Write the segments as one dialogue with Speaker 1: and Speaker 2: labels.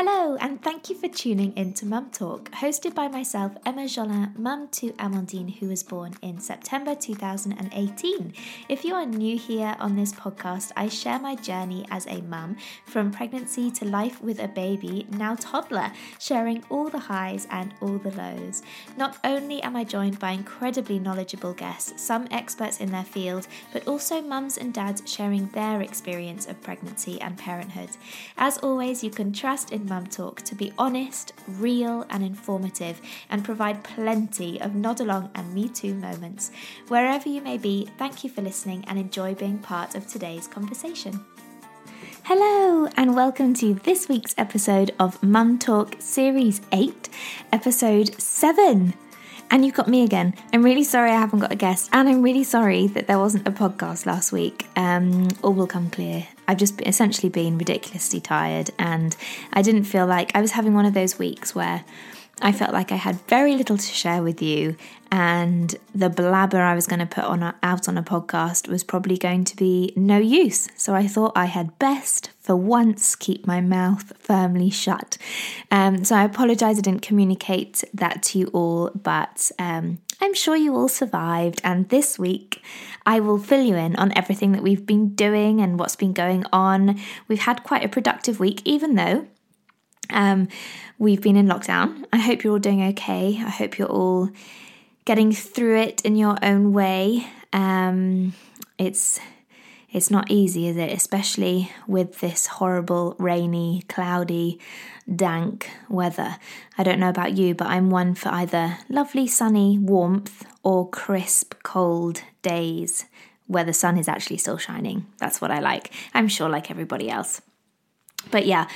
Speaker 1: Hello, and thank you for tuning in to Mum Talk, hosted by myself, Emma Jolin, mum to Amandine, who was born in September 2018. If you are new here on this podcast, I share my journey as a mum from pregnancy to life with a baby, now toddler, sharing all the highs and all the lows. Not only am I joined by incredibly knowledgeable guests, some experts in their field, but also mums and dads sharing their experience of pregnancy and parenthood. As always, you can trust in Mum Talk to be honest, real, and informative, and provide plenty of nod along and me too moments. Wherever you may be, thank you for listening and enjoy being part of today's conversation. Hello, and welcome to this week's episode of Mum Talk Series 8, Episode 7. And you've got me again. I'm really sorry I haven't got a guest, and I'm really sorry that there wasn't a podcast last week. Um, all will come clear. I've just essentially been ridiculously tired, and I didn't feel like I was having one of those weeks where I felt like I had very little to share with you, and the blabber I was going to put on a, out on a podcast was probably going to be no use. So I thought I had best, for once, keep my mouth firmly shut. Um, so I apologise I didn't communicate that to you all, but um, I'm sure you all survived. And this week, I will fill you in on everything that we've been doing and what's been going on. We've had quite a productive week, even though um, we've been in lockdown. I hope you're all doing okay. I hope you're all getting through it in your own way. Um, it's it's not easy, is it? Especially with this horrible, rainy, cloudy, dank weather. I don't know about you, but I'm one for either lovely, sunny warmth or crisp, cold days where the sun is actually still shining. That's what I like. I'm sure, like everybody else. But yeah,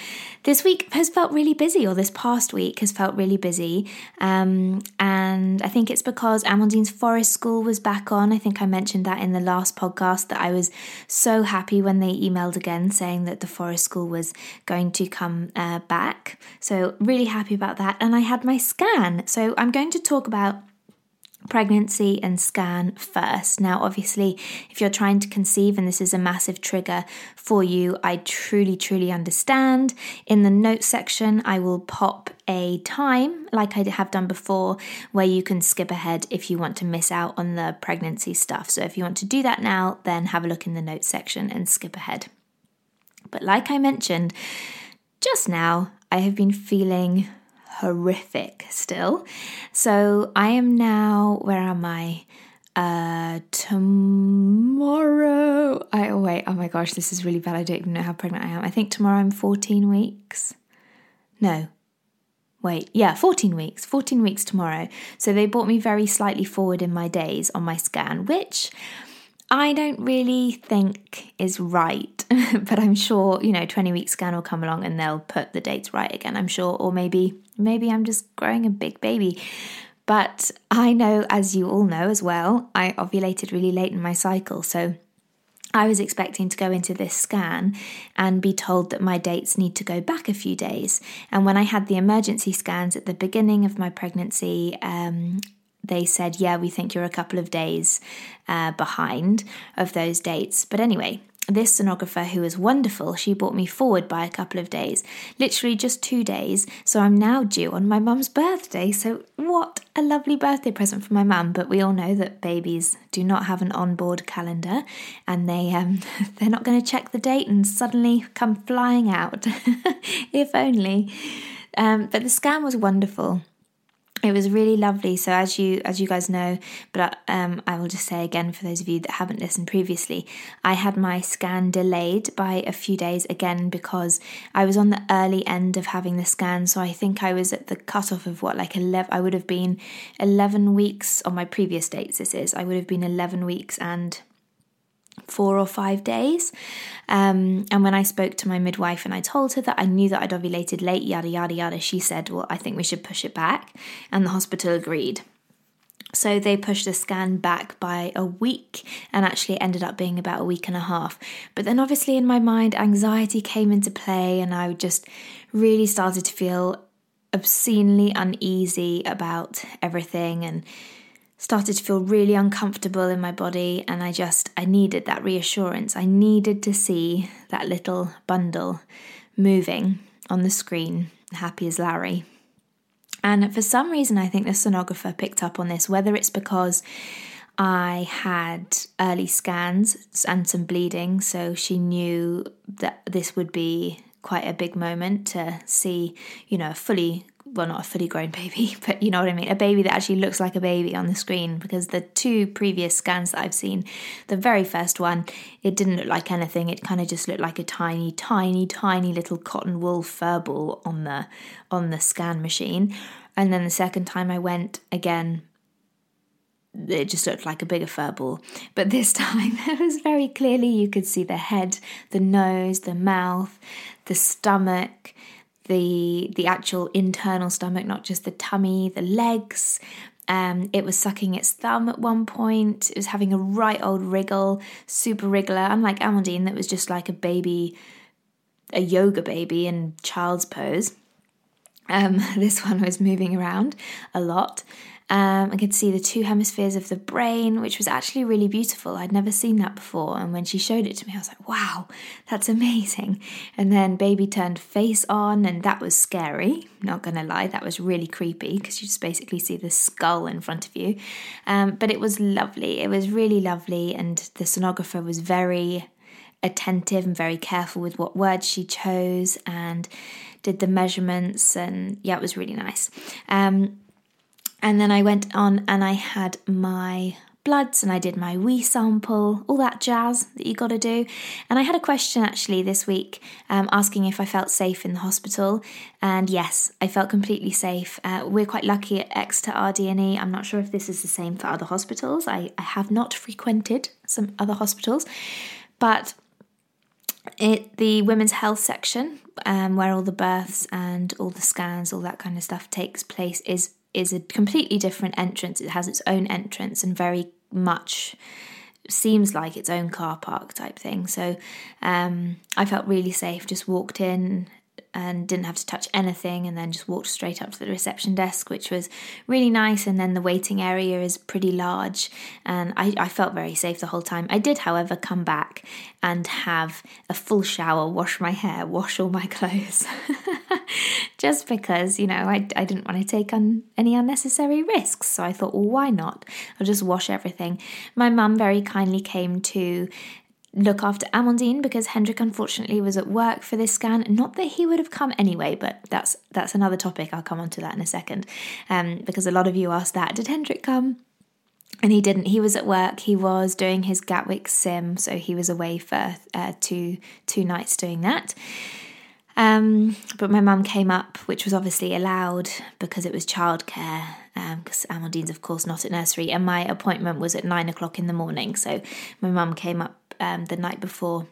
Speaker 1: this week has felt really busy, or this past week has felt really busy. Um, and I think it's because Amandine's Forest School was back on. I think I mentioned that in the last podcast that I was so happy when they emailed again saying that the Forest School was going to come uh, back. So, really happy about that. And I had my scan. So, I'm going to talk about pregnancy and scan first. Now, obviously, if you're trying to conceive and this is a massive trigger for you, I truly, truly understand. In the notes section, I will pop a time, like I have done before, where you can skip ahead if you want to miss out on the pregnancy stuff. So, if you want to do that now, then have a look in the notes section and skip ahead. But, like I mentioned just now, I have been feeling horrific still. So I am now, where am I? Uh, tomorrow. I oh wait, oh my gosh, this is really bad. I don't even know how pregnant I am. I think tomorrow I'm 14 weeks. No, wait, yeah, 14 weeks, 14 weeks tomorrow. So they brought me very slightly forward in my days on my scan, which I don't really think is right, but I'm sure, you know, 20 week scan will come along and they'll put the dates right again, I'm sure, or maybe maybe I'm just growing a big baby. But I know as you all know as well, I ovulated really late in my cycle, so I was expecting to go into this scan and be told that my dates need to go back a few days. And when I had the emergency scans at the beginning of my pregnancy, um, they said, yeah, we think you're a couple of days uh, behind of those dates. But anyway, this sonographer, who was wonderful, she brought me forward by a couple of days, literally just two days. So I'm now due on my mum's birthday. So, what a lovely birthday present for my mum. But we all know that babies do not have an onboard calendar and they, um, they're not going to check the date and suddenly come flying out. if only. Um, but the scan was wonderful it was really lovely. So as you as you guys know but um, i will just say again for those of you that haven't listened previously i had my scan delayed by a few days again because i was on the early end of having the scan. So i think i was at the cutoff of what like 11 i would have been 11 weeks on my previous dates this is. I would have been 11 weeks and four or five days. Um, and when I spoke to my midwife and I told her that I knew that I'd ovulated late, yada, yada, yada, she said, Well, I think we should push it back. And the hospital agreed. So they pushed the scan back by a week and actually ended up being about a week and a half. But then, obviously, in my mind, anxiety came into play and I just really started to feel obscenely uneasy about everything and started to feel really uncomfortable in my body and I just I needed that reassurance. I needed to see that little bundle moving on the screen, happy as Larry. And for some reason, I think the sonographer picked up on this, whether it's because I had early scans and some bleeding, so she knew that this would be quite a big moment to see, you know, a fully well, not a fully grown baby, but you know what I mean, a baby that actually looks like a baby on the screen. Because the two previous scans that I've seen, the very first one, it didn't look like anything. It kind of just looked like a tiny, tiny, tiny little cotton wool fur ball on the on the scan machine. And then the second time I went again, it just looked like a bigger fur ball. But this time it was very clearly you could see the head, the nose, the mouth, the stomach, the the actual internal stomach, not just the tummy, the legs. Um, it was sucking its thumb at one point. It was having a right old wriggle, super wriggler, unlike Amandine, that was just like a baby, a yoga baby in child's pose. Um, this one was moving around a lot. Um, I could see the two hemispheres of the brain, which was actually really beautiful. I'd never seen that before. And when she showed it to me, I was like, wow, that's amazing. And then baby turned face on, and that was scary. Not to lie, that was really creepy because you just basically see the skull in front of you. Um, but it was lovely. It was really lovely. And the sonographer was very attentive and very careful with what words she chose and did the measurements. And yeah, it was really nice. Um, and then I went on and I had my bloods and I did my wee sample, all that jazz that you got to do. And I had a question actually this week um, asking if I felt safe in the hospital. And yes, I felt completely safe. Uh, we're quite lucky at Exeter RD&E. I'm not sure if this is the same for other hospitals. I, I have not frequented some other hospitals, but it the women's health section um, where all the births and all the scans all that kind of stuff takes place is is a completely different entrance. It has its own entrance and very much seems like its own car park type thing. So um, I felt really safe. Just walked in, and didn't have to touch anything and then just walked straight up to the reception desk which was really nice. And then the waiting area is pretty large and I, I felt very safe the whole time. I did however come back and have a full shower wash my hair wash all my clothes just because you know I, I didn't want to take on any unnecessary risks. So i thought well why not? I'll just wash everything. My mum very kindly came to look after Amandine because Hendrik unfortunately was at work for this scan. Not that he would have come anyway, but that's that's another topic. I'll come on to that in a second. Um, because a lot of you asked that. Did Hendrik come? And he didn't. He was at work. He was doing his Gatwick sim, so he was away for uh, two two nights doing that. Um, but my mum came up, which was obviously allowed because it was childcare. Because um, Amandine's, of course, not at nursery, and my appointment was at nine o'clock in the morning. So my mum came up um, the night before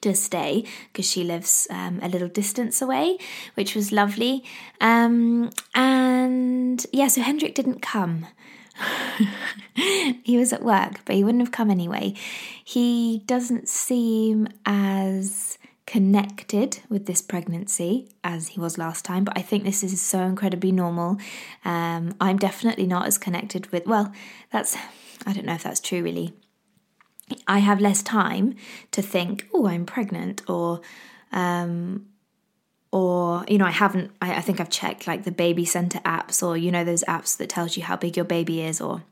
Speaker 1: to stay because she lives um, a little distance away, which was lovely. Um, and yeah, so Hendrik didn't come. he was at work, but he wouldn't have come anyway. He doesn't seem as connected with this pregnancy as he was last time, but I think this is so incredibly normal. Um, I'm definitely not as connected with, well, that's, I don't know if that's true really. I have less time to think, oh, I'm pregnant, or, um, or you know, I haven't. I, I think I've checked like the baby center apps, or you know, those apps that tells you how big your baby is, or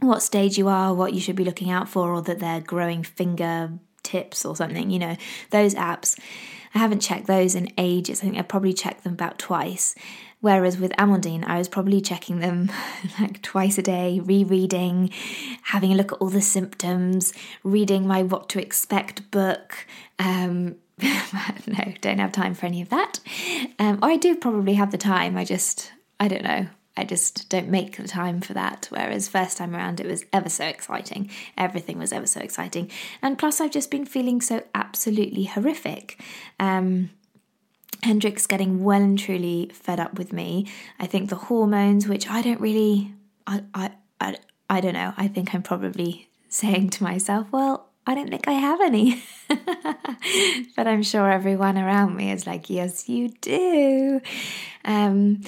Speaker 1: what stage you are, what you should be looking out for, or that they're growing finger tips or something. You know, those apps. I haven't checked those in ages. I think I probably checked them about twice. Whereas with Amandine, I was probably checking them like twice a day, rereading, having a look at all the symptoms, reading my What to Expect book. Um, no, don't have time for any of that. Um, or I do probably have the time, I just, I don't know. I just don't make the time for that. Whereas first time around, it was ever so exciting. Everything was ever so exciting. And plus, I've just been feeling so absolutely horrific. Um, Hendrik's getting well and truly fed up with me. I think the hormones, which I don't really, I, I, I, I don't know. I think I'm probably saying to myself, well, I don't think I have any. but I'm sure everyone around me is like, yes, you do. Um,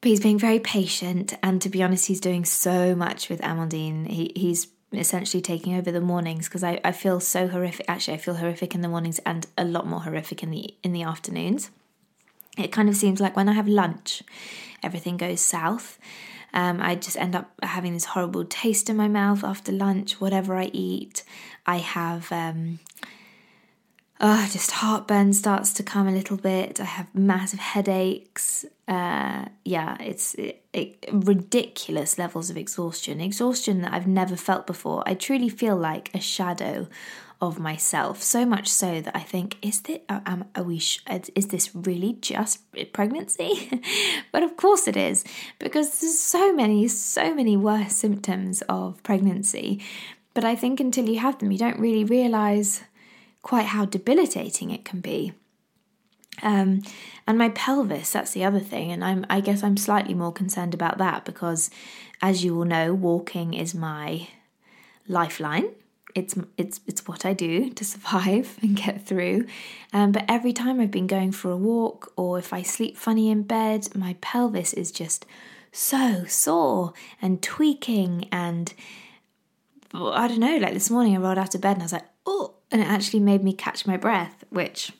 Speaker 1: but he's being very patient, and to be honest, he's doing so much with Amandine. He, he's essentially taking over the mornings because I, I feel so horrific. Actually, I feel horrific in the mornings and a lot more horrific in the in the afternoons. It kind of seems like when I have lunch, everything goes south. Um, I just end up having this horrible taste in my mouth after lunch. Whatever I eat, I have. Um, oh, just heartburn starts to come a little bit. I have massive headaches. Uh, yeah, it's it, it, ridiculous levels of exhaustion. Exhaustion that I've never felt before. I truly feel like a shadow of myself. So much so that I think, is this? Um, are we? Sh- is this really just pregnancy? but of course it is, because there's so many, so many worse symptoms of pregnancy. But I think until you have them, you don't really realize quite how debilitating it can be. Um, and my pelvis, that's the other thing. And I'm, I guess I'm slightly more concerned about that because, as you all know, walking is my lifeline. It's, it's, it's what I do to survive and get through. Um, but every time I've been going for a walk or if I sleep funny in bed, my pelvis is just so sore and tweaking. And I don't know, like this morning I rolled out of bed and I was like, oh, and it actually made me catch my breath, which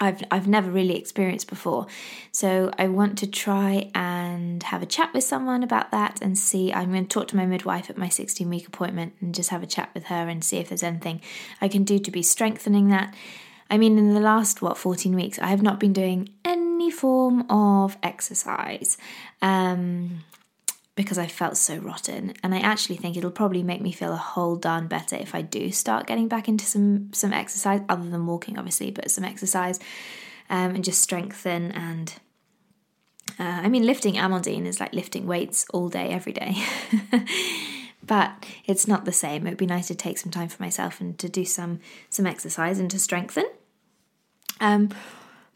Speaker 1: I've I've never really experienced before. So I want to try and have a chat with someone about that and see I'm going to talk to my midwife at my 16 week appointment and just have a chat with her and see if there's anything I can do to be strengthening that. I mean in the last what 14 weeks I have not been doing any form of exercise. Um because I felt so rotten. And I actually think it'll probably make me feel a whole darn better if I do start getting back into some some exercise, other than walking, obviously, but some exercise um, and just strengthen. And uh, I mean, lifting Amandine is like lifting weights all day, every day. but it's not the same. It would be nice to take some time for myself and to do some some exercise and to strengthen. Um,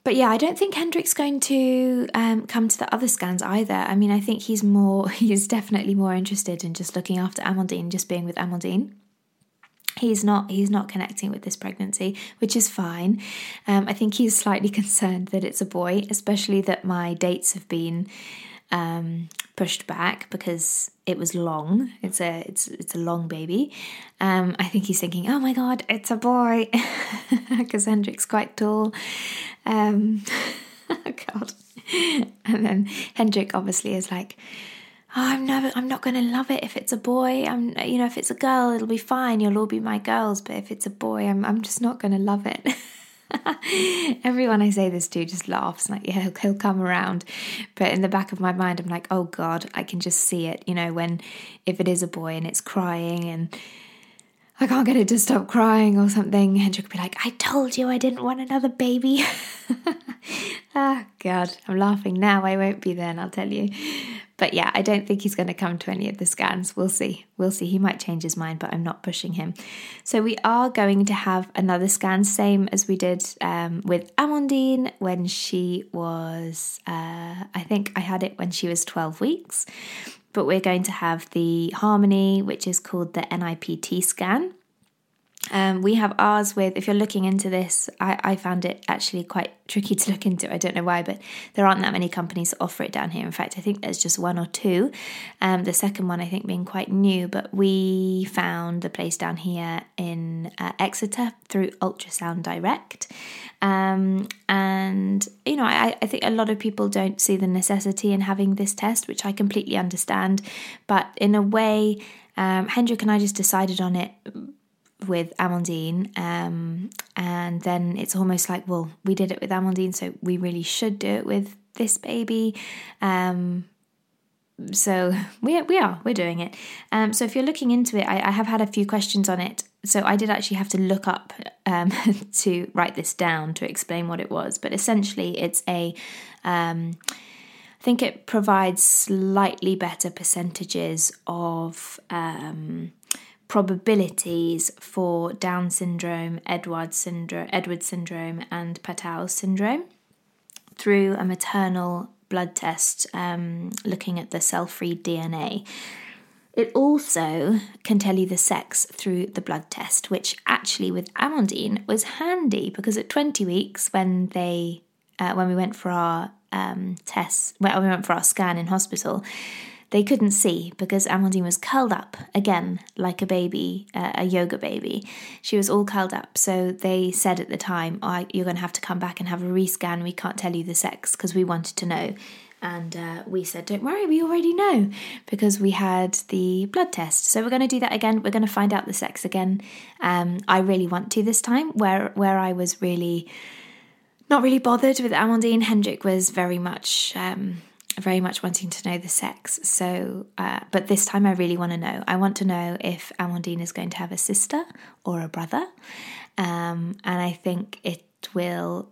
Speaker 1: but yeah, I don't think Hendrik's going to um, come to the other scans either. I mean, I think he's more, he's definitely more interested in just looking after Amandine, just being with Amandine. He's not, he's not connecting with this pregnancy, which is fine. Um, I think he's slightly concerned that it's a boy, especially that my dates have been um, pushed back because it was long. It's a it's it's a long baby. Um, I think he's thinking, oh my god, it's a boy, because Hendrik's quite tall. Um, oh god, and then Hendrik obviously is like. Oh, I'm never. I'm not going to love it if it's a boy. I'm, you know, if it's a girl, it'll be fine. You'll all be my girls. But if it's a boy, I'm, I'm just not going to love it. Everyone I say this to just laughs, like, yeah, he'll, he'll come around. But in the back of my mind, I'm like, oh God, I can just see it. You know, when if it is a boy and it's crying and I can't get it to stop crying or something, Hendrik will be like, I told you I didn't want another baby. ah, God, I'm laughing now. I won't be then, I'll tell you. But yeah, I don't think he's going to come to any of the scans. We'll see. We'll see. He might change his mind, but I'm not pushing him. So we are going to have another scan, same as we did um, with Amandine when she was, uh, I think I had it when she was 12 weeks. But we're going to have the Harmony, which is called the NIPT scan. Um, we have ours with, if you're looking into this, I, I found it actually quite tricky to look into. I don't know why, but there aren't that many companies that offer it down here. In fact, I think there's just one or two. Um, the second one, I think, being quite new, but we found the place down here in uh, Exeter through Ultrasound Direct. Um, and, you know, I, I think a lot of people don't see the necessity in having this test, which I completely understand. But in a way, um, Hendrik and I just decided on it with Amandine, um, and then it's almost like, well, we did it with Amandine, so we really should do it with this baby. Um, so we we are we're doing it. Um, so if you're looking into it, I, I, have had a few questions on it. So I did actually have to look up um, to write this down to explain what it was. But essentially, it's a um, I think it provides slightly better percentages of um, probabilities for Down syndrome, Edward syndrome, Edward syndrome, and Patau syndrome through a maternal blood test um, looking at the cell-free DNA. It also can tell you the sex through the blood test, which actually with Amandine was handy because at 20 weeks, when they uh, when we went for our um, tests, when we went for our scan in hospital, they couldn't see because Amandine was curled up again like a baby, uh, a yoga baby. She was all curled up. So they said at the time, oh, You're going to have to come back and have a rescan. We can't tell you the sex because we wanted to know. And uh, we said, Don't worry, we already know because we had the blood test. So we're going to do that again. We're going to find out the sex again. Um, I really want to this time, where, where I was really not really bothered with Amandine. Hendrik was very much. Um, very much wanting to know the sex. So, uh, but this time I really want to know. I want to know if Amandine is going to have a sister or a brother. Um, and I think it will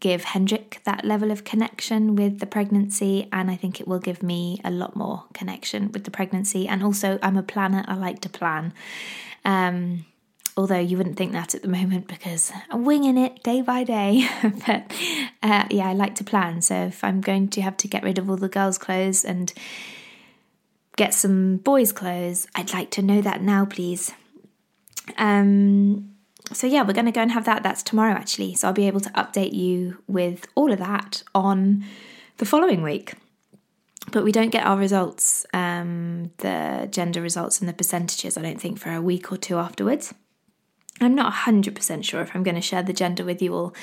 Speaker 1: give Hendrik that level of connection with the pregnancy, and I think it will give me a lot more connection with the pregnancy. And also, I'm a planner, I like to plan. Um, although you wouldn't think that at the moment because I'm winging it day by day. but uh, yeah, I like to plan. So if I'm going to have to get rid of all the girls' clothes and get some boys' clothes, I'd like to know that now, please. Um, so yeah, we're going to go and have that. That's tomorrow actually. So I'll be able to update you with all of that on the following week. But we don't get our results, um, the gender results and the percentages, I don't think, for a week or two afterwards. I'm not 100% sure if I'm going to share the gender with you all.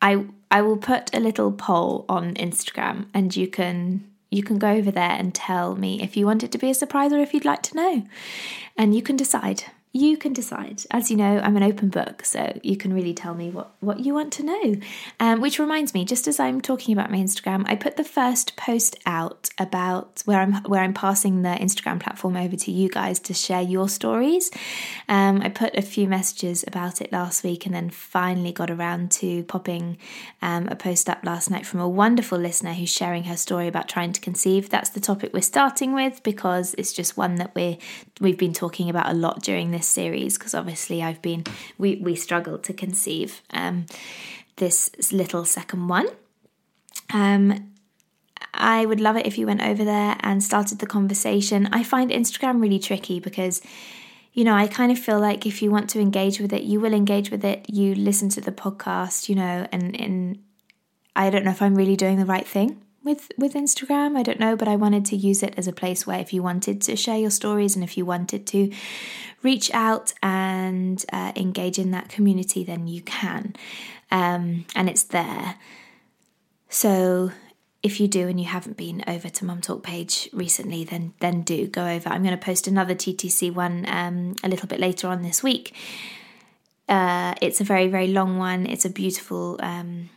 Speaker 1: I I will put a little poll on Instagram and you can you can go over there and tell me if you want it to be a surprise or if you'd like to know. And you can decide you can decide. As you know, I'm an open book, so you can really tell me what, what you want to know. Um, which reminds me, just as I'm talking about my Instagram, I put the first post out about where I'm where I'm passing the Instagram platform over to you guys to share your stories. Um, I put a few messages about it last week, and then finally got around to popping um, a post up last night from a wonderful listener who's sharing her story about trying to conceive. That's the topic we're starting with because it's just one that we we've been talking about a lot during this series because obviously I've been we we struggled to conceive um, this little second one. Um, I would love it if you went over there and started the conversation. I find Instagram really tricky because you know, I kind of feel like if you want to engage with it, you will engage with it. You listen to the podcast, you know, and and I don't know if I'm really doing the right thing with with Instagram. I don't know, but I wanted to use it as a place where if you wanted to share your stories and if you wanted to reach out and uh, engage in that community, then you can, um, and it's there. So if you do and you haven't been over to Mum Talk page recently, then then do go over. I'm going to post another TTC one um, a little bit later on this week. Uh, it's a very very long one. It's a beautiful um,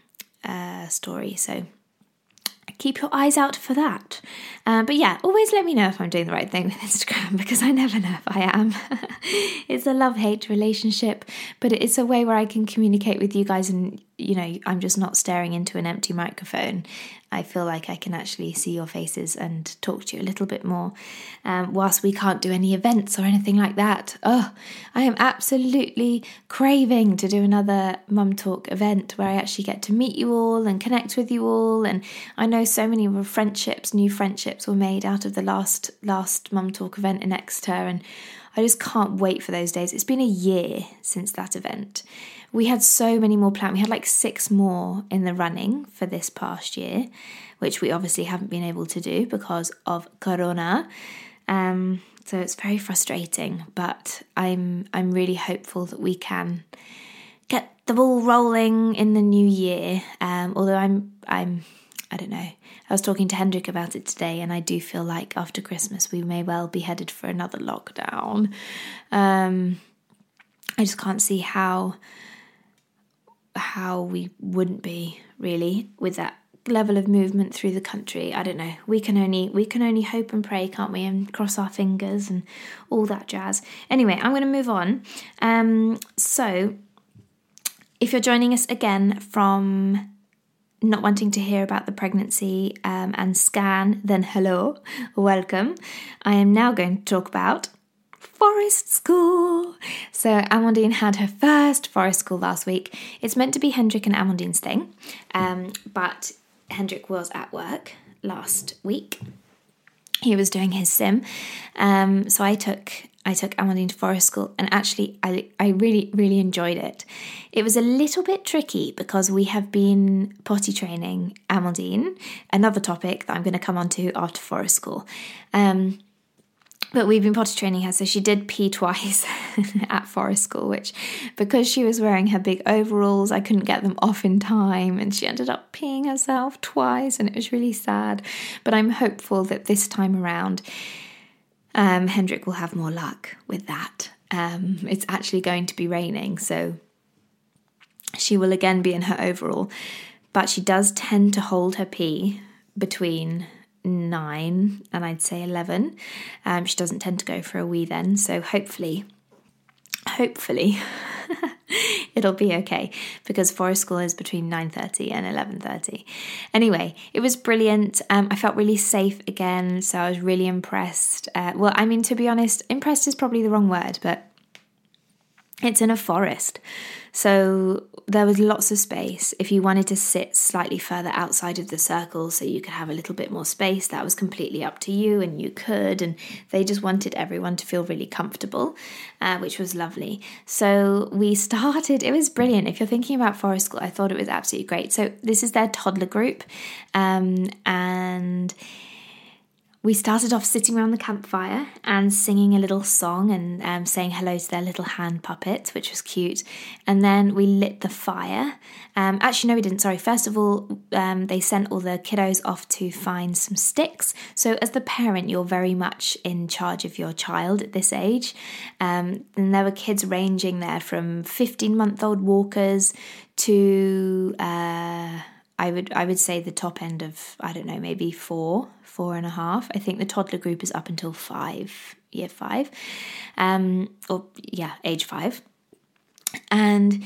Speaker 1: uh, story, so keep your eyes out for that. Uh, but yeah, always let me know if I'm doing the right thing with Instagram because I never know if I am. it's a love hate relationship, but it's a way where I can communicate with you guys and, you know, I'm just not staring into an empty microphone. I feel like I can actually see your faces and talk to you a little bit more. Um, whilst we can't do any events or anything like that, oh, I am absolutely craving to do another Mum Talk event where I actually get to meet you all and connect with you all. And I know so many friendships, new friendships were made out of the last last Mum Talk event in Exeter, and I just can't wait for those days. It's been a year since that event we had so many more planned. We had like six more in the running for this past year, which we obviously haven't been able to do because of Corona. Um, so it's very frustrating, but I'm I'm really hopeful that we can get the ball rolling in the new year. Um, although I'm I'm I don't know. I was talking to Hendrik about it today, and I do feel like after Christmas we may well be headed for another lockdown. Um, I just can't see how how we wouldn't be really with that level of movement through the country i don't know we can only we can only hope and pray can't we and cross our fingers and all that jazz anyway i'm going to move on um so if you're joining us again from not wanting to hear about the pregnancy um, and scan, then hello, welcome. I am now going to talk about forest school. So Amandine had her first forest school last week. It's meant to be Hendrik and Amandine's thing, um, but Hendrik was at work last week. He was doing his sim, um, so I took I took Amandine to forest school, and actually, I, I really, really enjoyed it. It was a little bit tricky because we have been potty training Amandine, another topic that I'm going to come on to after forest school. Um, but we've been potty training her, so she did pee twice at forest school, which because she was wearing her big overalls, I couldn't get them off in time, and she ended up peeing herself twice, and it was really sad. But I'm hopeful that this time around, um, Hendrik will have more luck with that. Um, it's actually going to be raining, so she will again be in her overall, but she does tend to hold her pee between nine and I'd say 11. Um, she doesn't tend to go for a wee then, so hopefully, hopefully. it'll be okay because forest school is between 9.30 and 11.30 anyway it was brilliant. Um, i felt really safe again so i was really impressed. Uh, well i mean to be honest impressed is probably the wrong word but it's in a forest so there was lots of space. If you wanted to sit slightly further outside of the circle so you could have a little bit more space, that was completely up to you and you could. And they just wanted everyone to feel really comfortable, uh, which was lovely. So we started, it was brilliant. If you're thinking about forest school, I thought it was absolutely great. So this is their toddler group. Um, and we started off sitting around the campfire and singing a little song and um, saying hello to their little hand puppet, which was cute. And then we lit the fire. Um, actually, no, we didn't. Sorry. First of all, um, they sent all the kiddos off to find some sticks. So, as the parent, you're very much in charge of your child at this age. Um, and there were kids ranging there from 15 month old walkers to. Uh, I would I would say the top end of I don't know maybe four four and a half. I think the toddler group is up until five year five, um, or yeah age five, and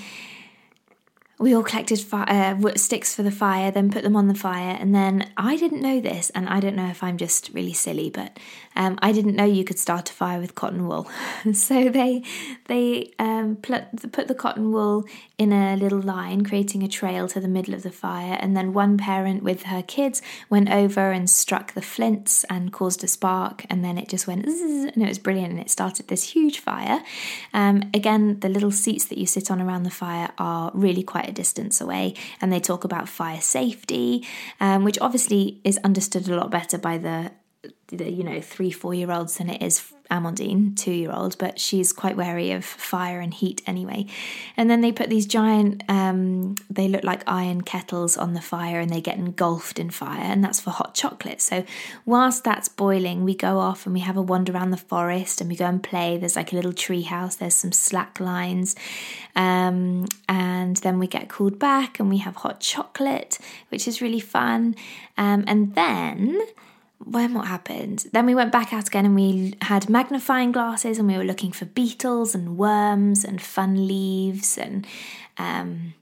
Speaker 1: we all collected fire, uh, sticks for the fire, then put them on the fire, and then I didn't know this, and I don't know if I'm just really silly, but um, I didn't know you could start a fire with cotton wool. so they they um, put the cotton wool in a little line, creating a trail to the middle of the fire, and then one parent with her kids went over and struck the flints and caused a spark, and then it just went and it was brilliant, and it started this huge fire. Um, again, the little seats that you sit on around the fire are really quite a distance away, and they talk about fire safety, um, which obviously is understood a lot better by the the you know three four year olds than it is Amandine, two year old, but she's quite wary of fire and heat anyway. And then they put these giant, um, they look like iron kettles on the fire and they get engulfed in fire, and that's for hot chocolate. So, whilst that's boiling, we go off and we have a wander around the forest and we go and play. There's like a little tree house, there's some slack lines, um, and then we get called back and we have hot chocolate, which is really fun. Um, and then when what happened? Then we went back out again and we had magnifying glasses and we were looking for beetles and worms and fun leaves and um,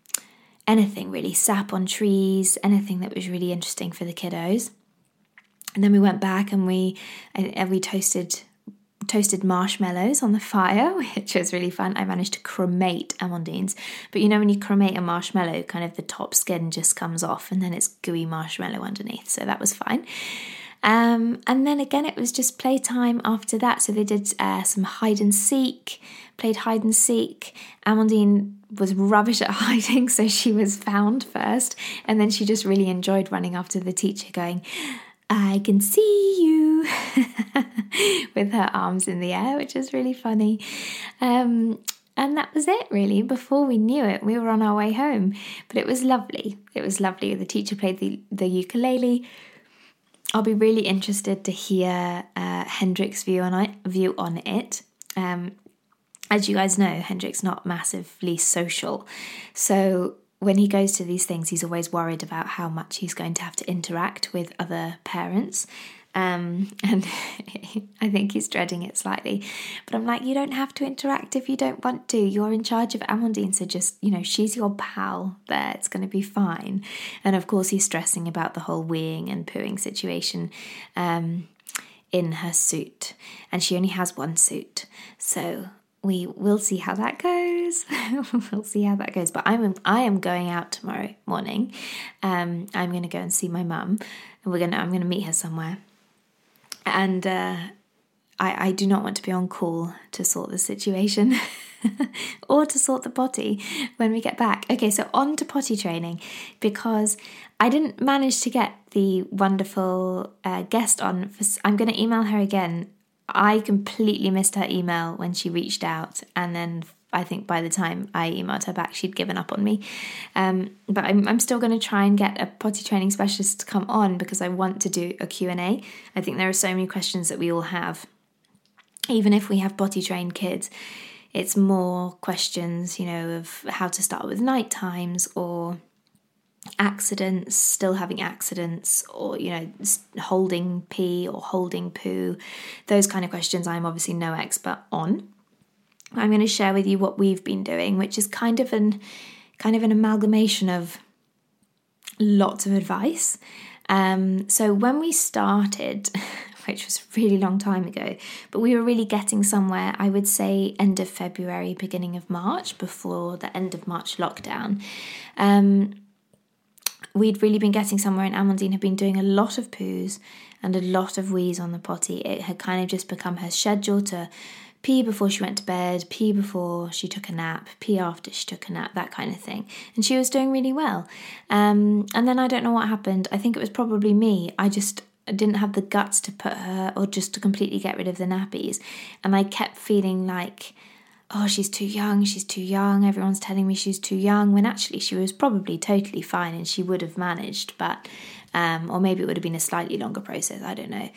Speaker 1: anything really, sap on trees, anything that was really interesting for the kiddos. And then we went back and we and we toasted toasted marshmallows on the fire, which was really fun. I managed to cremate Amandine's, but you know when you cremate a marshmallow, kind of the top skin just comes off and then it's gooey marshmallow underneath. So that was fine. Um, and then again, it was just playtime after that. So they did uh, some hide and seek, played hide and seek. Amandine was rubbish at hiding, so she was found first. And then she just really enjoyed running after the teacher, going, I can see you with her arms in the air, which is really funny. Um, and that was it, really. Before we knew it, we were on our way home. But it was lovely. It was lovely. The teacher played the, the ukulele. I'll be really interested to hear uh, Hendrik's view on it. View on it. Um, as you guys know, Hendrik's not massively social, so when he goes to these things, he's always worried about how much he's going to have to interact with other parents. Um, and I think he's dreading it slightly. But I'm like, you don't have to interact if you don't want to. You're in charge of Amandine, so just, you know, she's your pal there. It's going to be fine. And of course, he's stressing about the whole weeing and pooing situation. Um, in her suit, and she only has one suit, so we will see how that goes. we'll see how that goes. But I'm I am going out tomorrow morning. Um, I'm going to go and see my mum, and we're gonna I'm going to meet her somewhere and uh, I, I do not want to be on call to sort the situation or to sort the potty when we get back. Okay, so on to potty training because I didn't manage to get the wonderful uh, guest on. For, I'm going to email her again. I completely missed her email when she reached out, and then I think by the time I emailed her back, she'd given up on me. Um, but I'm, I'm still going to try and get a potty training specialist to come on because I want to do a Q&A. I think there are so many questions that we all have. Even if we have potty trained kids, it's more questions, you know, of how to start with night times or accidents, still having accidents, or, you know, holding pee or holding poo. Those kind of questions I'm obviously no expert on. I'm going to share with you what we've been doing, which is kind of an kind of an amalgamation of lots of advice. Um, so when we started, which was a really long time ago, but we were really getting somewhere, I would say end of February, beginning of March, before the end of March lockdown. Um, we'd really been getting somewhere, and Amandine had been doing a lot of poos and a lot of wees on the potty. It had kind of just become her schedule to pee before she went to bed, pee before she took a nap, pee after she took a nap, that kind of thing. And she was doing really well. Um, and then I don't know what happened. I think it was probably me. I just didn't have the guts to put her or just to completely get rid of the nappies. And I kept feeling like, oh, she's too young, she's too young, everyone's telling me she's too young, when actually she was probably totally fine and she would have managed, but, um, or maybe it would have been a slightly longer process, I don't know.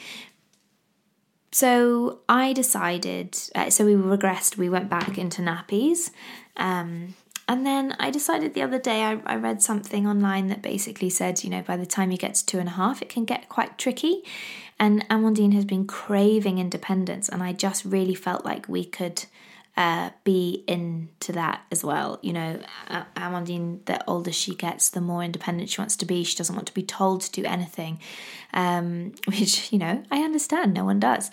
Speaker 1: So I decided, uh, so we regressed, we went back into nappies. Um, and then I decided the other day, I, I, read something online that basically said, you know, by the time you get to two and a half, it can get quite tricky. And Amandine has been craving independence, and I just really felt like we could uh, be into that as well. You know, Amandine, the older she gets, the more independent she wants to be. She doesn't want to be told to do anything, um, which, you know, I understand. No one does.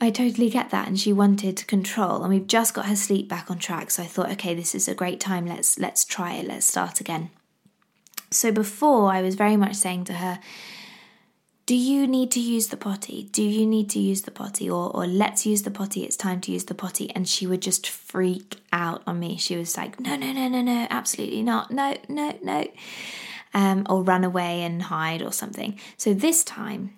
Speaker 1: I totally get that, and she wanted control, and we've just got her sleep back on track. So I thought, okay, this is a great time. Let's let's try it. Let's start again. So before, I was very much saying to her, do you need to use the potty? Do you need to use the potty? Or, or let's use the potty, it's time to use the potty. And she would just freak out on me. She was like, no, no, no, no, no, absolutely not. No, no, no. Um, or run away and hide or something. So this time,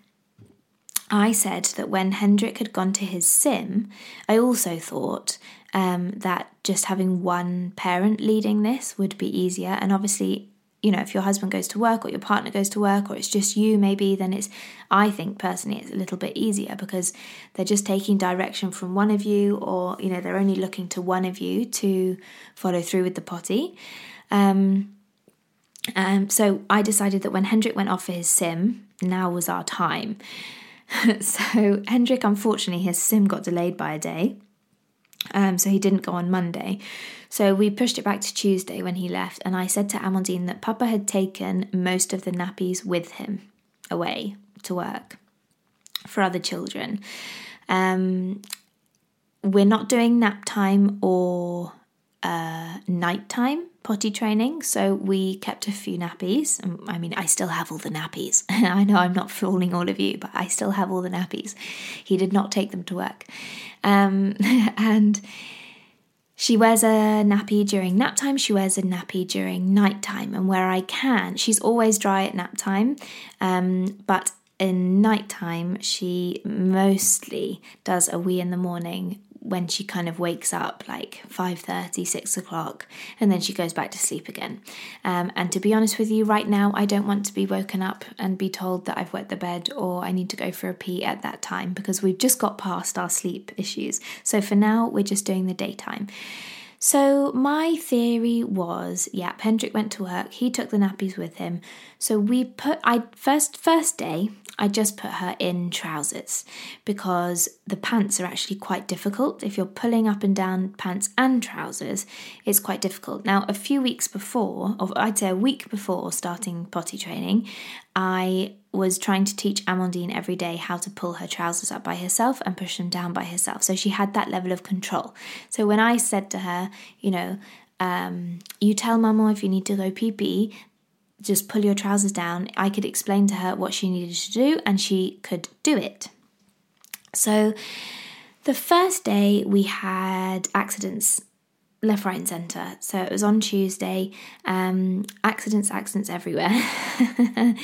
Speaker 1: I said that when Hendrik had gone to his sim, I also thought um, that just having one parent leading this would be easier. And obviously, you know, if your husband goes to work or your partner goes to work or it's just you, maybe, then it's, I think personally, it's a little bit easier because they're just taking direction from one of you or, you know, they're only looking to one of you to follow through with the potty. Um, um, so I decided that when Hendrik went off for his sim, now was our time. so Hendrik, unfortunately, his sim got delayed by a day. Um, so he didn't go on Monday. So we pushed it back to Tuesday when he left, and I said to Amandine that Papa had taken most of the nappies with him away to work for other children. Um, we're not doing nap time or uh, nighttime potty training, so we kept a few nappies. Um, I mean, I still have all the nappies. I know I'm not fooling all of you, but I still have all the nappies. He did not take them to work. Um, and she wears a nappy during nap time, she wears a nappy during night time. And where I can, she's always dry at nap time, um, but in nighttime, she mostly does a wee in the morning when she kind of wakes up like 5.30 6 o'clock and then she goes back to sleep again um, and to be honest with you right now i don't want to be woken up and be told that i've wet the bed or i need to go for a pee at that time because we've just got past our sleep issues so for now we're just doing the daytime so my theory was, yeah, Hendrik went to work. He took the nappies with him. So we put I first first day I just put her in trousers because the pants are actually quite difficult. If you're pulling up and down pants and trousers, it's quite difficult. Now, a few weeks before, or I'd say a week before starting potty training, I was trying to teach Amandine every day how to pull her trousers up by herself and push them down by herself. So she had that level of control. So when I said to her, you know, um, you tell Mama if you need to go pee pee, just pull your trousers down, I could explain to her what she needed to do and she could do it. So the first day we had accidents left, right, and centre. So it was on Tuesday. Um, accidents, accidents everywhere.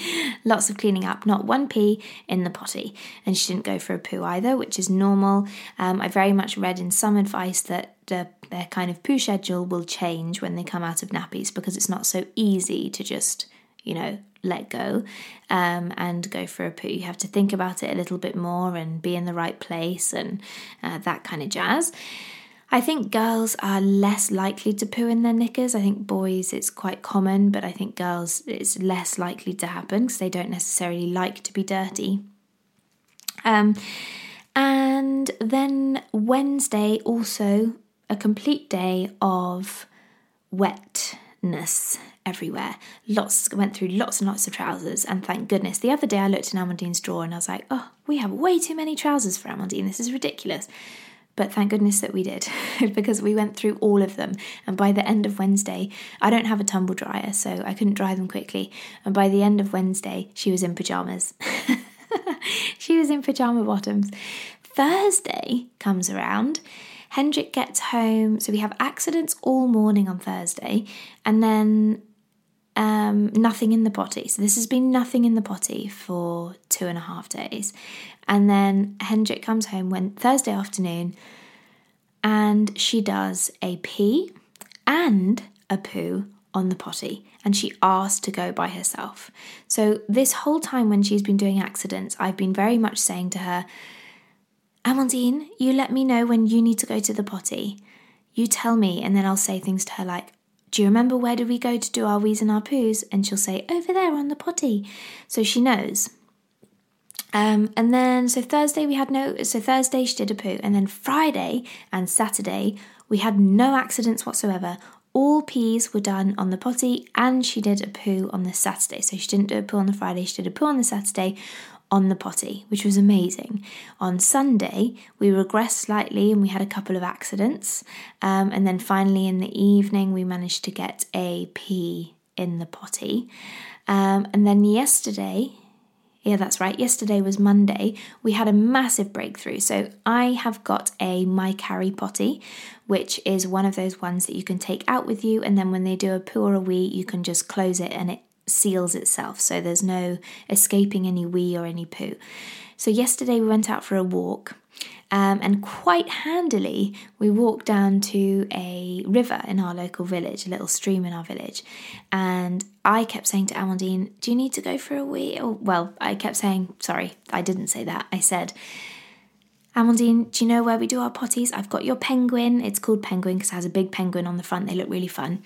Speaker 1: Lots of cleaning up. Not one pee in the potty, and she didn't go for a poo either, which is normal. Um, I very much read in some advice that the, their kind of poo schedule will change when they come out of nappies because it's not so easy to just, you know, let go um, and go for a poo. You have to think about it a little bit more and be in the right place and uh, that kind of jazz. I think girls are less likely to poo in their knickers. I think boys it's quite common, but I think girls it's less likely to happen because they don't necessarily like to be dirty. Um, and then Wednesday also a complete day of wetness everywhere. Lots went through lots and lots of trousers, and thank goodness. The other day I looked in Amandine's drawer and I was like, oh, we have way too many trousers for Amandine. This is ridiculous. But thank goodness that we did because we went through all of them. And by the end of Wednesday, I don't have a tumble dryer, so I couldn't dry them quickly. And by the end of Wednesday, she was in pajamas. she was in pajama bottoms. Thursday comes around. Hendrik gets home. So we have accidents all morning on Thursday. And then um, nothing in the potty. So this has been nothing in the potty for two and a half days. And then Hendrik comes home when Thursday afternoon and she does a pee and a poo on the potty and she asked to go by herself. So this whole time when she's been doing accidents, I've been very much saying to her, Amandine, you let me know when you need to go to the potty. You tell me, and then I'll say things to her like, do you remember where did we go to do our wees and our poos? And she'll say, over there on the potty. So she knows. Um, and then, so Thursday we had no, so Thursday she did a poo. And then Friday and Saturday we had no accidents whatsoever. All pees were done on the potty and she did a poo on the Saturday. So she didn't do a poo on the Friday, she did a poo on the Saturday on the potty, which was amazing. On Sunday, we regressed slightly and we had a couple of accidents. Um, and then finally, in the evening, we managed to get a pee in the potty. Um, and then yesterday, yeah, that's right. Yesterday was Monday. We had a massive breakthrough. So I have got a My Carry potty, which is one of those ones that you can take out with you, and then when they do a poo or a wee, you can just close it and it seals itself, so there's no escaping any wee or any poo. So, yesterday we went out for a walk, um, and quite handily, we walked down to a river in our local village, a little stream in our village. And I kept saying to Amandine, Do you need to go for a wee? Or, well, I kept saying, Sorry, I didn't say that. I said, Amandine, do you know where we do our potties? I've got your penguin. It's called Penguin because it has a big penguin on the front. They look really fun.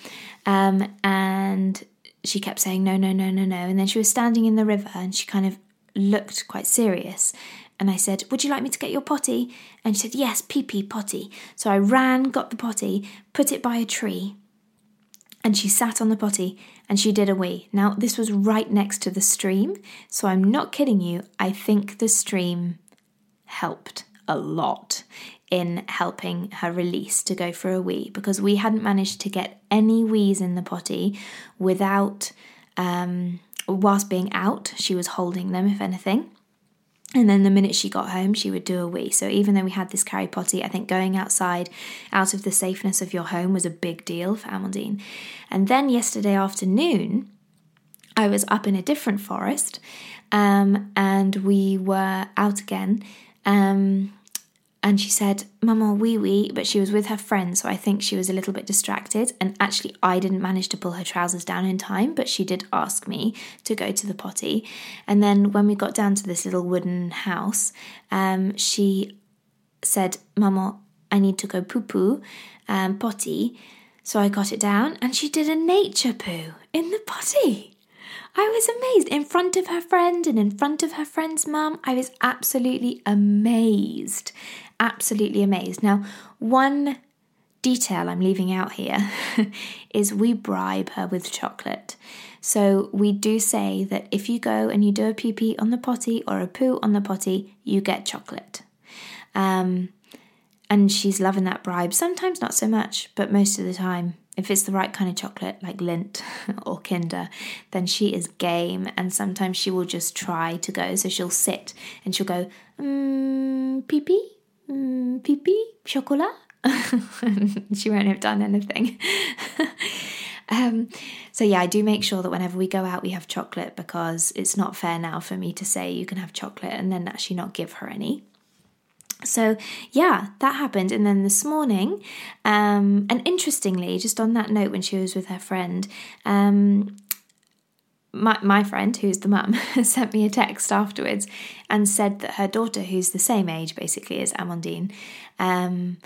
Speaker 1: Um, and she kept saying no, no, no, no, no. And then she was standing in the river and she kind of looked quite serious. And I said, Would you like me to get your potty? And she said, Yes, pee pee potty. So I ran, got the potty, put it by a tree, and she sat on the potty and she did a wee. Now, this was right next to the stream, so I'm not kidding you. I think the stream helped a lot in helping her release to go for a wee because we hadn't managed to get any wees in the potty without, um, whilst being out, she was holding them, if anything. And then the minute she got home, she would do a wee. So even though we had this carry potty, I think going outside out of the safeness of your home was a big deal for Amandine. And then yesterday afternoon, I was up in a different forest um, and we were out again. Um, and she said, Mama, wee wee, but she was with her friend, so I think she was a little bit distracted. And actually, I didn't manage to pull her trousers down in time, but she did ask me to go to the potty. And then when we got down to this little wooden house, um, she said, Mama, I need to go poo poo, um, potty. So I got it down, and she did a nature poo in the potty. I was amazed in front of her friend and in front of her friend's mum. I was absolutely amazed absolutely amazed. Now, one detail I'm leaving out here is we bribe her with chocolate. So we do say that if you go and you do a pee pee on the potty or a poo on the potty, you get chocolate. Um, and she's loving that bribe. Sometimes not so much, but most of the time if it's the right kind of chocolate, like Lindt or Kinder, then she is game. And sometimes she will just try to go. So she'll sit and she'll go, mm, pee pee, mm, pee, chocolat. she won't have done anything. um, so, yeah, I do make sure that whenever we go out, we have chocolate because it's not fair now for me to say you can have chocolate and then actually not give her any. So, yeah, that happened. And then this morning, um, and interestingly, just on that note, when she was with her friend, um, my, my friend, who's the mum, sent me a text afterwards and said that her daughter, who's the same age basically as Amandine, um,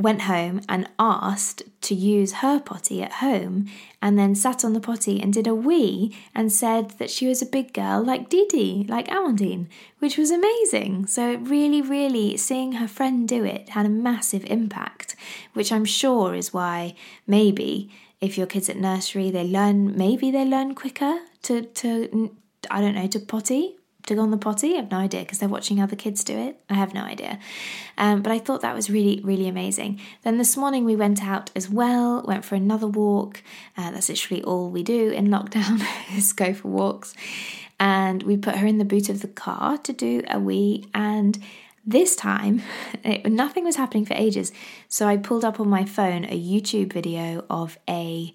Speaker 1: went home and asked to use her potty at home and then sat on the potty and did a wee and said that she was a big girl like Didi, like Amandine, which was amazing. So, really, really seeing her friend do it had a massive impact, which I'm sure is why maybe if your kids at nursery they learn maybe they learn quicker to to I don't know to potty to go on the potty? I have no idea because they're watching other kids do it. I have no idea. Um, but I thought that was really, really amazing. Then this morning we went out as well, went for another walk. Uh, that's literally all we do in lockdown is go for walks. And we put her in the boot of the car to do a wee. And this time, it, nothing was happening for ages. So I pulled up on my phone a YouTube video of a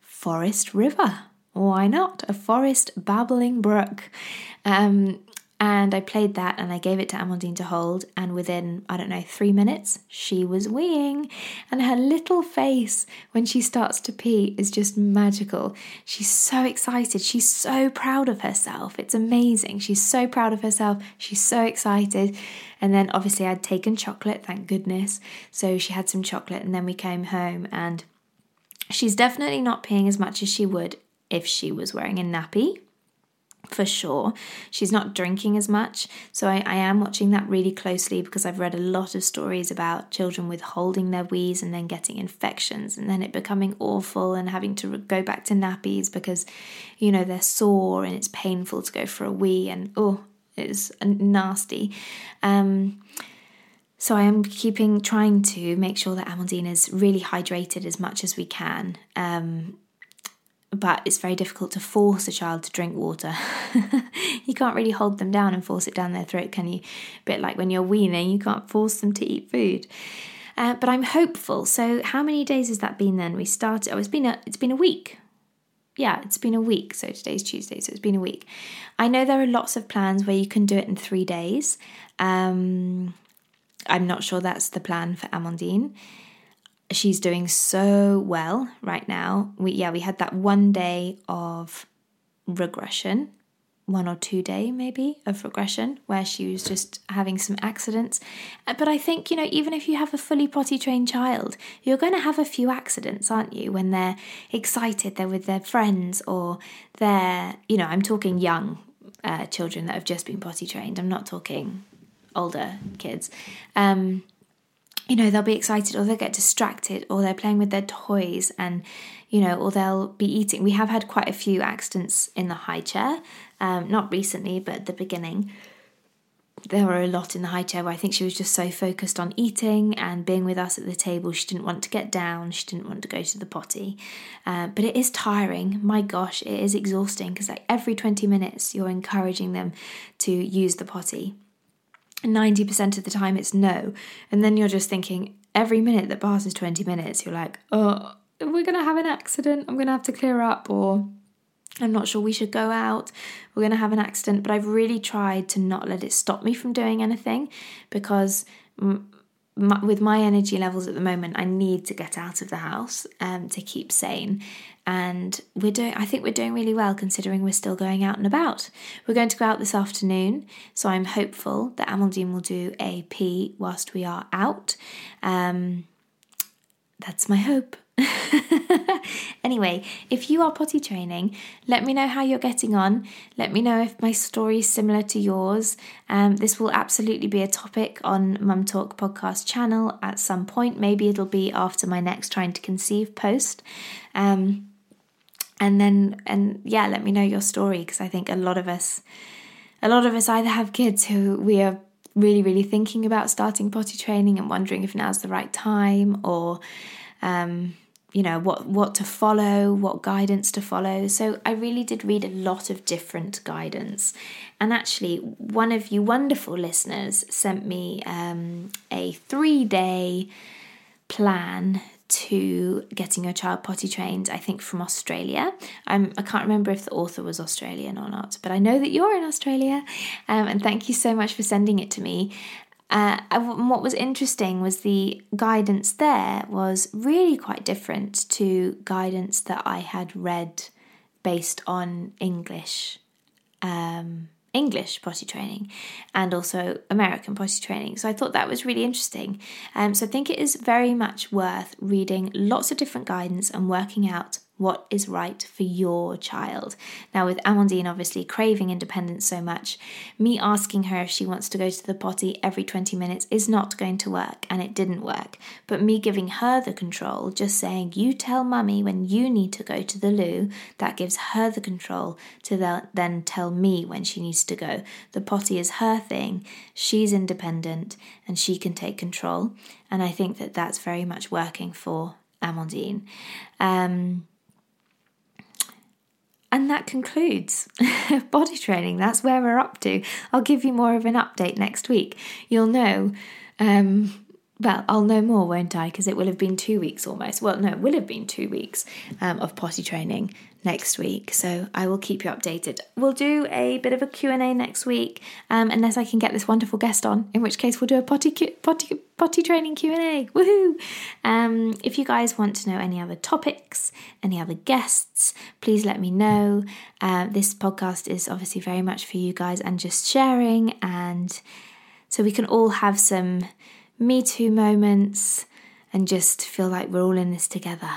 Speaker 1: forest river why not? A forest babbling brook. Um, and I played that and I gave it to Amandine to hold. And within, I don't know, three minutes, she was weeing. And her little face when she starts to pee is just magical. She's so excited. She's so proud of herself. It's amazing. She's so proud of herself. She's so excited. And then obviously, I'd taken chocolate, thank goodness. So she had some chocolate. And then we came home and she's definitely not peeing as much as she would if she was wearing a nappy for sure. She's not drinking as much. So I, I, am watching that really closely because I've read a lot of stories about children withholding their wees and then getting infections and then it becoming awful and having to go back to nappies because, you know, they're sore and it's painful to go for a wee and oh, it's nasty. Um, so I am keeping trying to make sure that Amandine is really hydrated as much as we can. Um, but it's very difficult to force a child to drink water. you can't really hold them down and force it down their throat, can you? A bit like when you're weaning, you can't force them to eat food. Uh, but I'm hopeful. So how many days has that been then? We started. Oh, it's been a it's been a week. Yeah, it's been a week. So today's Tuesday, so it's been a week. I know there are lots of plans where you can do it in three days. Um, I'm not sure that's the plan for Amandine she's doing so well right now. We yeah, we had that one day of regression, one or two day maybe of regression where she was just having some accidents. Uh, but I think, you know, even if you have a fully potty trained child, you're going to have a few accidents, aren't you, when they're excited, they're with their friends or they're, you know, I'm talking young uh, children that have just been potty trained. I'm not talking older kids. Um you know, they'll be excited or they'll get distracted or they're playing with their toys and, you know, or they'll be eating. We have had quite a few accidents in the high chair, um, not recently, but at the beginning. There were a lot in the high chair where I think she was just so focused on eating and being with us at the table. She didn't want to get down. She didn't want to go to the potty. Uh, but it is tiring. My gosh, it is exhausting because like every 20 minutes you're encouraging them to use the potty. 90% of the time it's no. And then you're just thinking, every minute that passes 20 minutes, you're like, oh, we're going to have an accident. I'm going to have to clear up, or I'm not sure we should go out. We're going to have an accident. But I've really tried to not let it stop me from doing anything because my, with my energy levels at the moment, I need to get out of the house um, to keep sane. And we're doing, I think we're doing really well considering we're still going out and about. We're going to go out this afternoon, so I'm hopeful that Amandine will do a pee whilst we are out. Um, that's my hope. anyway, if you are potty training, let me know how you're getting on. Let me know if my story is similar to yours. Um, this will absolutely be a topic on Mum Talk podcast channel at some point. Maybe it'll be after my next trying to conceive post. Um, and then, and yeah, let me know your story because I think a lot of us, a lot of us either have kids who we are really, really thinking about starting potty training and wondering if now's the right time or um, you know what what to follow what guidance to follow. So i really did read a lot of different guidance. And actually one of you wonderful listeners sent me um, a three day plan to getting your child potty trained, I think from Australia. I'm, I can't remember if the author was Australian or not, but I know that you're in Australia. Um, and thank you so much for sending it to me. Uh, what was interesting was the guidance there was really quite different to guidance that I had read based on English. Um, English potty training and also American potty training. So I thought that was really interesting. Um, so I think it is very much worth reading lots of different guidance and working out what is right for your child. Now, with Amandine obviously craving independence so much, me asking her if she wants to go to the potty every 20 minutes is not going to work, and it didn't work. But me giving her the control, just saying, You tell mummy when you need to go to the loo, that gives her the control to then tell me when she needs to go. The potty is her thing, she's independent, and she can take control. And I think that that's very much working for Amandine. Um, and that concludes body training. That's where we're up to. I'll give you more of an update next week. You'll know. Um, well, I'll know more, won't I? Because it will have been two weeks almost. Well, no, it will have been two weeks um, of potty training next week. So I will keep you updated. We'll do a bit of a Q&A next week, um, unless I can get this wonderful guest on, in which case we'll do a potty, potty, potty training Q&A. Woohoo! Um, if you guys want to know any other topics, any other guests, please let me know. Uh, this podcast is obviously very much for you guys and just sharing and so we can all have some me Too moments and just feel like we're all in this together.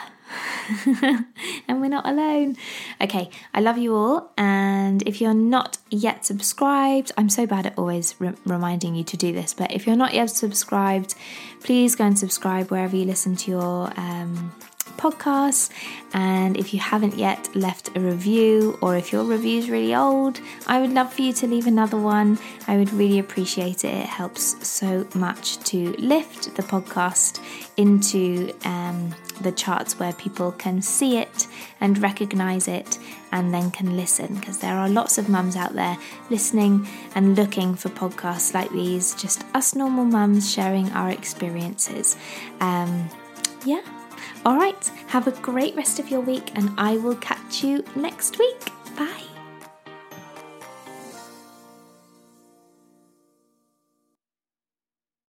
Speaker 1: and we're not alone. Okay, I love you all. And if you're not yet subscribed, I'm so bad at always re- reminding you to do this, but if you're not yet subscribed, please go and subscribe wherever you listen to your um, podcasts. And if you haven't yet left a review, or if your review is really old, I would love for you to leave another one. I would really appreciate it. It helps so much to lift the podcast into um, the charts where people can see it and recognize it and then can listen because there are lots of mums out there listening and looking for podcasts like these, just us normal mums sharing our experiences. Um, yeah, all right, have a great rest of your week, and I will catch you next week. Bye.